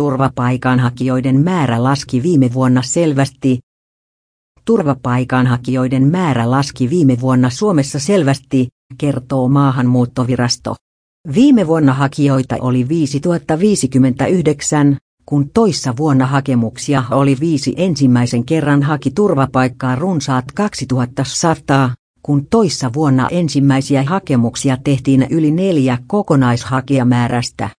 Turvapaikanhakijoiden määrä laski viime vuonna selvästi. Turvapaikanhakijoiden määrä laski viime vuonna Suomessa selvästi, kertoo maahanmuuttovirasto. Viime vuonna hakijoita oli 5059, kun toissa vuonna hakemuksia oli viisi ensimmäisen kerran haki turvapaikkaa runsaat 2100, kun toissa vuonna ensimmäisiä hakemuksia tehtiin yli neljä kokonaishakijamäärästä.